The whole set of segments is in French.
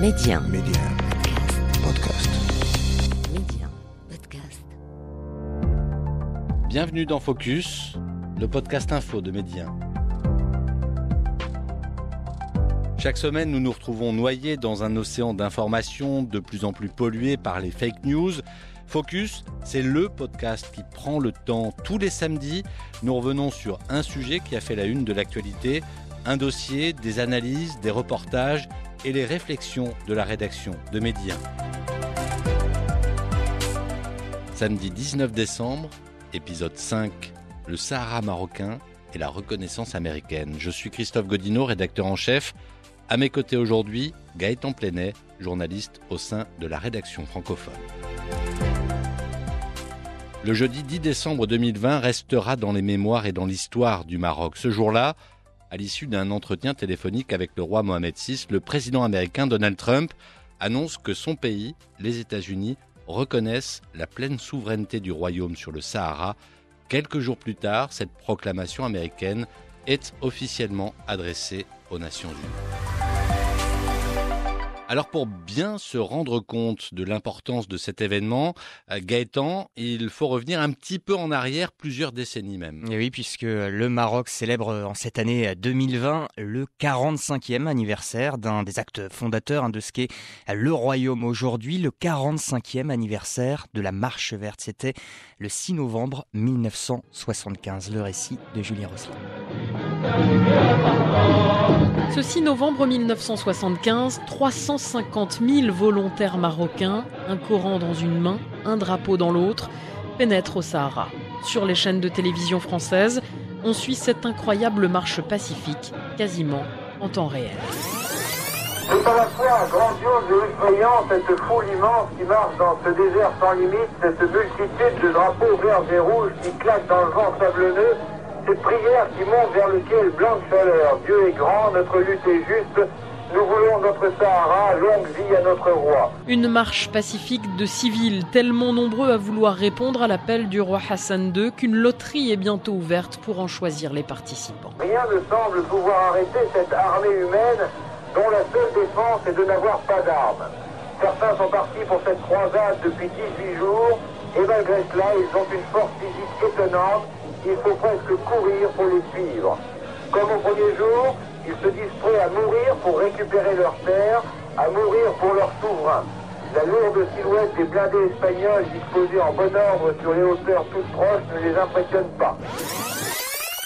Média. Média. Podcast. Média. Podcast. Bienvenue dans Focus, le podcast info de Média. Chaque semaine, nous nous retrouvons noyés dans un océan d'informations de plus en plus pollué par les fake news. Focus, c'est le podcast qui prend le temps tous les samedis. Nous revenons sur un sujet qui a fait la une de l'actualité, un dossier, des analyses, des reportages et les réflexions de la rédaction de Média. Samedi 19 décembre, épisode 5, le Sahara marocain et la reconnaissance américaine. Je suis Christophe Godineau, rédacteur en chef. À mes côtés aujourd'hui, Gaëtan Plenet, journaliste au sein de la rédaction francophone. Le jeudi 10 décembre 2020 restera dans les mémoires et dans l'histoire du Maroc. Ce jour-là, à l'issue d'un entretien téléphonique avec le roi Mohamed VI, le président américain Donald Trump annonce que son pays, les États-Unis, reconnaissent la pleine souveraineté du royaume sur le Sahara. Quelques jours plus tard, cette proclamation américaine est officiellement adressée aux Nations Unies. Alors pour bien se rendre compte de l'importance de cet événement, euh, Gaëtan, il faut revenir un petit peu en arrière, plusieurs décennies même. Et oui, puisque le Maroc célèbre en cette année 2020 le 45e anniversaire d'un des actes fondateurs hein, de ce qu'est le royaume aujourd'hui, le 45e anniversaire de la Marche verte. C'était le 6 novembre 1975. Le récit de Julien Rosselin. Ce 6 novembre 1975, 350 000 volontaires marocains, un Coran dans une main, un drapeau dans l'autre, pénètrent au Sahara. Sur les chaînes de télévision françaises, on suit cette incroyable marche pacifique, quasiment en temps réel. À la fois grandiose et cette immense qui marche dans ce désert sans limite, cette multitude de drapeaux verts et rouges qui claquent dans le vent sablonneux, cette prière qui monte vers le ciel blanc de chaleur. Dieu est grand, notre lutte est juste. Nous voulons notre Sahara, longue vie à notre roi. Une marche pacifique de civils tellement nombreux à vouloir répondre à l'appel du roi Hassan II qu'une loterie est bientôt ouverte pour en choisir les participants. Rien ne semble pouvoir arrêter cette armée humaine dont la seule défense est de n'avoir pas d'armes. Certains sont partis pour cette croisade depuis 18 jours et malgré cela, ils ont une force physique étonnante. Il faut presque courir pour les suivre. Comme au premier jour, ils se disent prêts à mourir pour récupérer leur terre, à mourir pour leur souverain. La lourde silhouette des blindés espagnols disposés en bon ordre sur les hauteurs toutes proches ne les impressionne pas.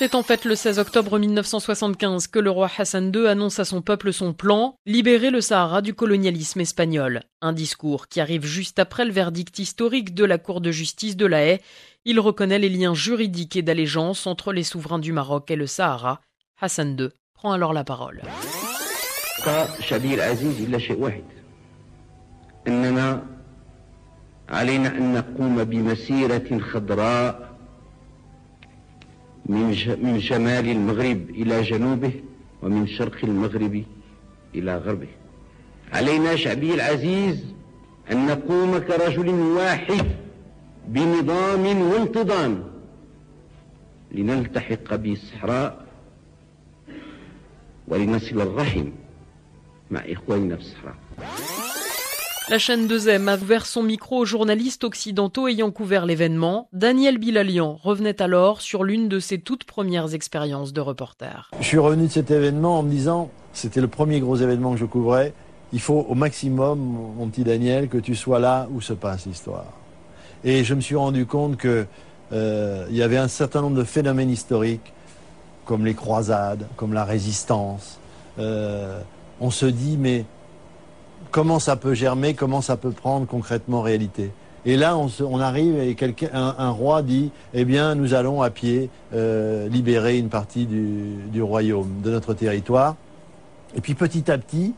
C'est en fait le 16 octobre 1975 que le roi Hassan II annonce à son peuple son plan, libérer le Sahara du colonialisme espagnol. Un discours qui arrive juste après le verdict historique de la Cour de justice de la Haye. Il reconnaît les liens juridiques et d'allégeance entre les souverains du Maroc et le Sahara. Hassan II prend alors la parole. شعبي العزيز إلا شيء واحد أننا علينا أن نقوم بمسيرة خضراء من شمال المغرب إلى جنوبه ومن شرق المغرب إلى غربه. علينا شعبي العزيز أن نقوم كرجل واحد بنظام وانتظام لنلتحق بالصحراء ولنصل الرحم مع إخواننا في الصحراء. La chaîne 2M a ouvert son micro aux journalistes occidentaux ayant couvert l'événement. Daniel Bilalian revenait alors sur l'une de ses toutes premières expériences de reporter. Je suis revenu de cet événement en me disant, c'était le premier gros événement que je couvrais, il faut au maximum, mon petit Daniel, que tu sois là où se passe l'histoire. Et je me suis rendu compte que euh, il y avait un certain nombre de phénomènes historiques, comme les croisades, comme la résistance. Euh, on se dit, mais comment ça peut germer, comment ça peut prendre concrètement réalité et là, on, arrive et un, roi dit, eh bien, nous allons à pied euh, libérer une partie du royaume, de notre territoire. Et puis petit à petit,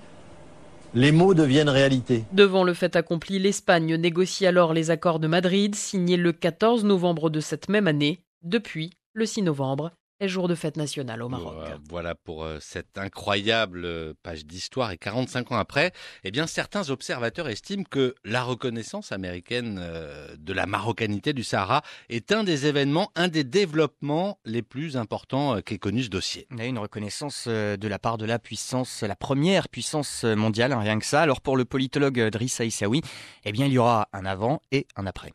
les mots deviennent réalité. Devant le fait accompli, l'Espagne négocie alors les accords de Madrid, signés le 14 novembre de cette même année. Depuis, le 6 novembre, est jour de fête nationale au Maroc. Voilà pour euh, cette incroyable euh, page d'histoire. Et 45 ans après, eh bien, certains observateurs estiment que la reconnaissance américaine euh, de la marocanité du Sahara est un des événements, un des développements les plus importants qu'ait connu ce dossier. Il y a une reconnaissance de la part de la puissance, la première puissance mondiale, hein, rien que ça. Alors pour le politologue Driss Aïssaoui, eh bien, il y aura un avant et un après.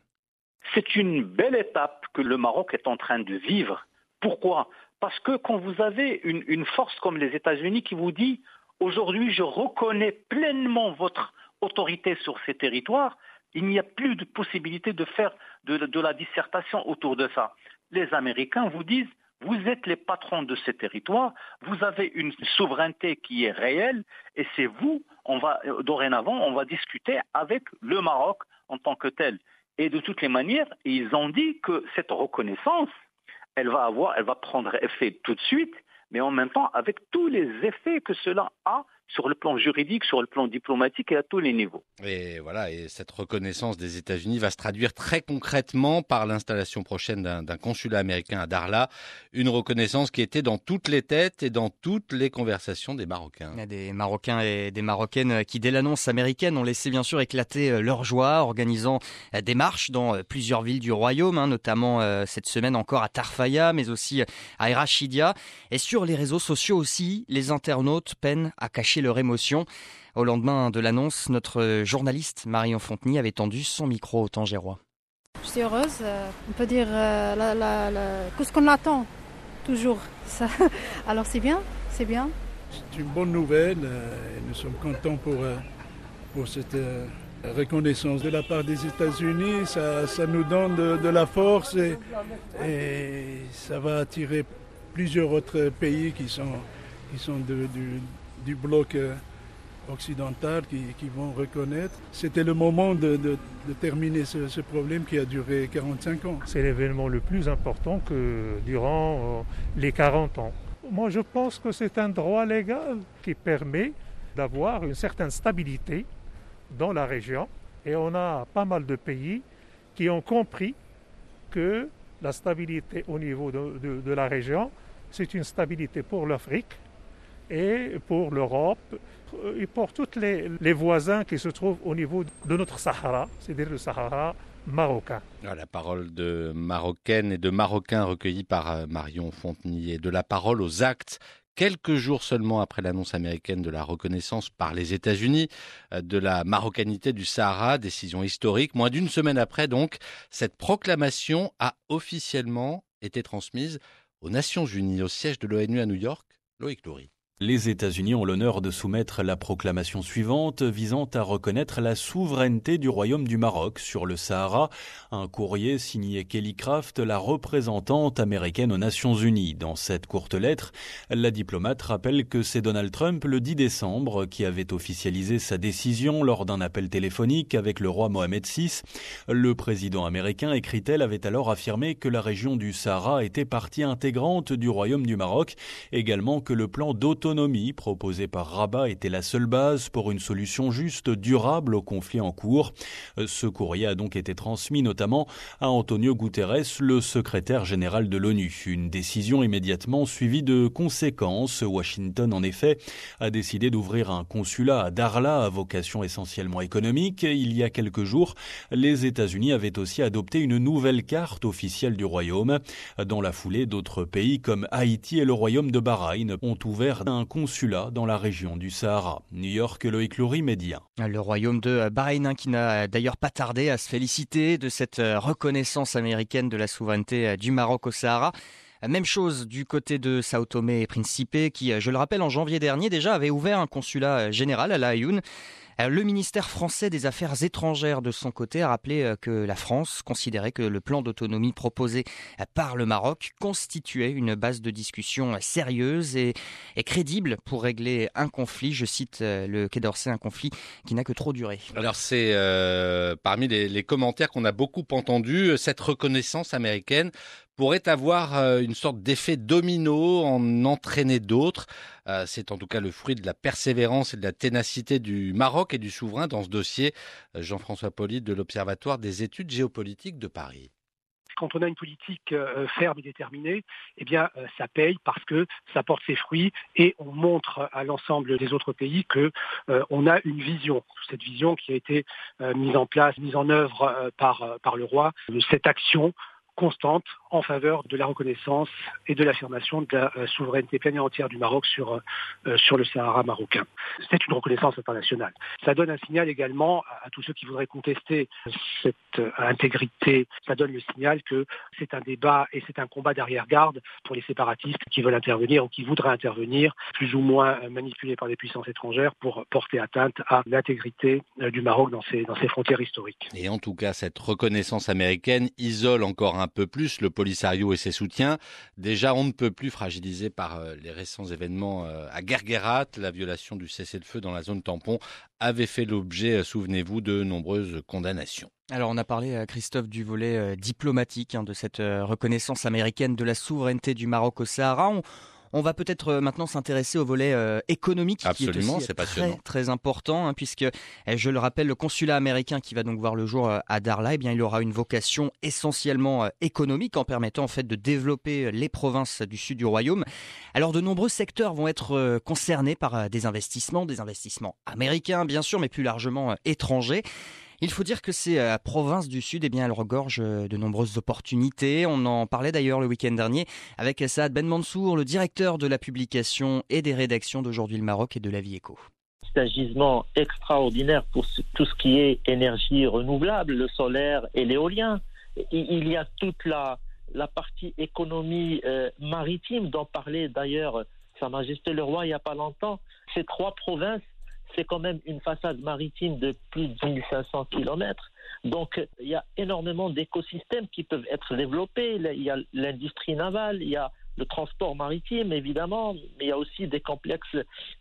C'est une belle étape que le Maroc est en train de vivre pourquoi? Parce que quand vous avez une, force comme les États-Unis qui vous dit aujourd'hui je reconnais pleinement votre autorité sur ces territoires, il n'y a plus de possibilité de faire de, la dissertation autour de ça. Les Américains vous disent vous êtes les patrons de ces territoires, vous avez une souveraineté qui est réelle, et c'est vous, on va, dorénavant, on va discuter avec le Maroc en tant que tel. Et de toutes les manières, ils ont dit que cette reconnaissance, elle va avoir, elle va prendre effet tout de suite, mais en même temps avec tous les effets que cela a sur le plan juridique, sur le plan diplomatique et à tous les niveaux. Et voilà, et cette reconnaissance des États-Unis va se traduire très concrètement par l'installation prochaine d'un consulat américain à Darla, une reconnaissance qui était dans toutes les têtes et dans toutes les conversations des Marocains. Il y a des Marocains et des Marocaines qui, dès l'annonce américaine, ont laissé bien sûr éclater euh, leur joie, organisant euh, des marches dans euh, plusieurs villes du royaume, hein, notamment cette semaine encore à Tarfaya, mais aussi à Erachidia. Et sur les réseaux sociaux aussi, les internautes peinent à cacher leur émotion. Au lendemain de l'annonce, notre journaliste Marion Fontenay avait tendu son micro au Tangérois. Je suis heureuse, euh, on peut dire euh, tout ce qu'on attend, toujours. Alors c'est bien, c'est bien. C'est une bonne nouvelle euh, et nous sommes contents pour, pour cette reconnaissance de la part des États-Unis. Ça, ça, nous donne de, la force et, et, ça va attirer plusieurs autres pays qui sont, qui sont de, du bloc euh, occidental qui, vont reconnaître. C'était le moment de, terminer ce, problème qui a duré 45 ans. C'est l'événement le plus important que durant euh, les 40 ans. Moi, je pense que c'est un droit légal qui permet d'avoir une certaine stabilité dans la région. Et on a pas mal de pays qui ont compris que la stabilité au niveau de la région, c'est une stabilité pour l'Afrique, et pour l'Europe et pour tous les, voisins qui se trouvent au niveau de notre Sahara, c'est-à-dire le Sahara marocain. Ah, la parole de Marocaines et de Marocains recueillis par euh, Marion Fontenay et de la parole aux actes quelques jours seulement après l'annonce américaine de la reconnaissance par les États-Unis euh, de la marocanité du Sahara, décision historique. Moins d'une semaine après, donc, cette proclamation a officiellement été transmise aux Nations Unies, au siège de l'ONU à New York. Loïc Loury. Les États-Unis ont l'honneur de soumettre la proclamation suivante visant à reconnaître la souveraineté du Royaume du Maroc sur le Sahara, un courrier signé Kelly Craft, la représentante américaine aux Nations Unies. Dans cette courte lettre, la diplomate rappelle que c'est Donald Trump le 10 décembre qui avait officialisé sa décision lors d'un appel téléphonique avec le roi Mohamed VI. Le président américain, écrit-elle, avait alors affirmé que la région du Sahara était partie intégrante du Royaume du Maroc, également que le plan d'autonomie proposée par Rabat était la seule base pour une solution juste, durable au conflit en cours. Ce courrier a donc été transmis notamment à Antonio Guterres, le secrétaire général de l'ONU. Une décision immédiatement suivie de conséquences. Washington, en effet, a décidé d'ouvrir un consulat à Darla à vocation essentiellement économique. Il y a quelques jours, les États-Unis avaient aussi adopté une nouvelle carte officielle du royaume. Dans la foulée, d'autres pays comme Haïti et le royaume de Bahreïn ont ouvert un un consulat dans la région du Sahara. New York, Loïc Loury, Média. Le royaume de Bahreïn hein, qui n'a d'ailleurs pas tardé à se féliciter de cette euh, reconnaissance américaine de la souveraineté euh, du Maroc au Sahara. Même chose du côté de Sao Tomé et Principe qui, euh, je le rappelle, en janvier dernier déjà avait ouvert un consulat général à La. Euh, le ministère français des Affaires étrangères, de son côté, a rappelé euh, que la France considérait que le plan d'autonomie proposé euh, par le Maroc constituait une base de discussion sérieuse et, crédible pour régler un conflit, je cite le Quai d'Orsay, un conflit qui n'a que trop duré. Alors c'est parmi les commentaires qu'on a beaucoup entendus, cette reconnaissance américaine pourrait avoir une sorte d'effet domino, en entraîner d'autres. C'est en tout cas le fruit de la persévérance et de la ténacité du Maroc et du souverain dans ce dossier. Euh, Jean-François Poly de l'Observatoire des études géopolitiques de Paris. quand on a une politique ferme et déterminée, eh bien, ça paye parce que ça porte ses fruits et on montre à l'ensemble des autres pays que on a une vision. Cette vision qui a été mise en place, mise en œuvre par, par le roi, cette action constante en faveur de la reconnaissance et de l'affirmation de la euh, souveraineté pleine et entière du Maroc sur, euh, euh, sur le Sahara marocain. C'est une reconnaissance internationale. Ça donne un signal également à, tous ceux qui voudraient contester cette intégrité. Ça donne le signal que c'est un débat et c'est un combat d'arrière-garde pour les séparatistes qui veulent intervenir ou qui voudraient intervenir, plus ou moins manipulés par des puissances étrangères pour porter atteinte à l'intégrité du Maroc dans ses, dans ses frontières historiques. Et en tout cas, cette reconnaissance américaine isole encore un peu plus le Polisario et ses soutiens. Déjà, on ne peut plus fragiliser par euh, les récents événements euh, à Guerguerat. La violation du cessez-le-feu dans la zone tampon avait fait l'objet, euh, souvenez-vous, de nombreuses condamnations. Alors on a parlé, à Christophe, du volet diplomatique hein, de cette reconnaissance américaine de la souveraineté du Maroc au Sahara. Va peut-être euh, maintenant s'intéresser au volet euh, économique Absolument, qui est aussi très, important, hein, puisque, eh, je le rappelle, le consulat américain qui va donc voir le jour euh, à Darla, eh bien, il aura une vocation essentiellement économique en permettant en fait de développer les provinces du sud du royaume. Alors de nombreux secteurs vont être concernés par des investissements, des investissements américains bien sûr, mais plus largement étrangers. Il faut dire que ces euh, provinces du Sud, eh bien, elles regorgent euh, de nombreuses opportunités. On en parlait d'ailleurs le week-end dernier avec Saad Ben Mansour, le directeur de la publication et des rédactions d'Aujourd'hui le Maroc et de La Vie Éco. C'est un gisement extraordinaire pour tout ce qui est énergie renouvelable, le solaire et l'éolien. Il y a toute la, la partie économie euh, maritime dont parlait d'ailleurs Sa Majesté le Roi il n'y a pas longtemps. Ces trois provinces c'est quand même une façade maritime de plus de 1500 km. Donc, il y a énormément d'écosystèmes qui peuvent être développés. Il y a l'industrie navale, il y a le transport maritime, évidemment, mais il y a aussi des complexes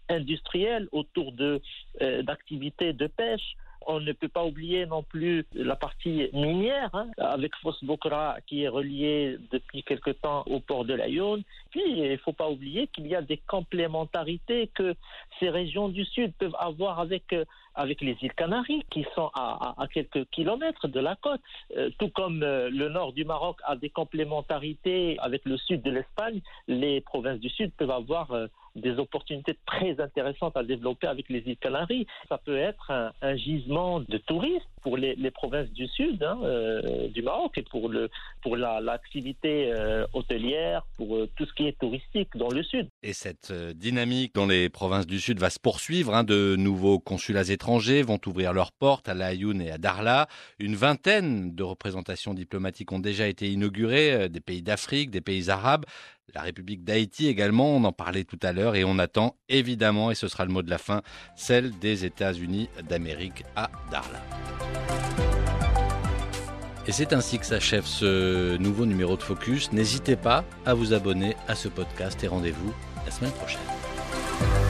industriels autour de, euh, d'activités de pêche. On ne peut pas oublier non plus la partie minière, hein, avec Fos Bokra qui est relié depuis quelque temps au port de Lyon. Puis, il ne faut pas oublier qu'il y a des complémentarités que ces régions du Sud peuvent avoir avec, euh, avec les îles Canaries, qui sont à, quelques kilomètres de la côte. Euh, tout comme euh, le nord du Maroc a des complémentarités avec le sud de l'Espagne, les provinces du Sud peuvent avoir des opportunités très intéressantes à développer avec les îles Canaries. Ça peut être un, gisement de touristes pour les, provinces du sud hein, euh, du Maroc et pour, le, pour l'activité euh, hôtelière, pour euh, tout ce qui est touristique dans le sud. Et cette dynamique dans les provinces du sud va se poursuivre. Hein. de nouveaux consulats étrangers vont ouvrir leurs portes à La Ayoun et à Darla. Une vingtaine de représentations diplomatiques ont déjà été inaugurées, des pays d'Afrique, des pays arabes. La République d'Haïti également, on en parlait tout à l'heure et on attend évidemment, et ce sera le mot de la fin, celle des États-Unis d'Amérique à Darla. Et c'est ainsi que s'achève ce nouveau numéro de Focus. N'hésitez pas à vous abonner à ce podcast et rendez-vous la semaine prochaine.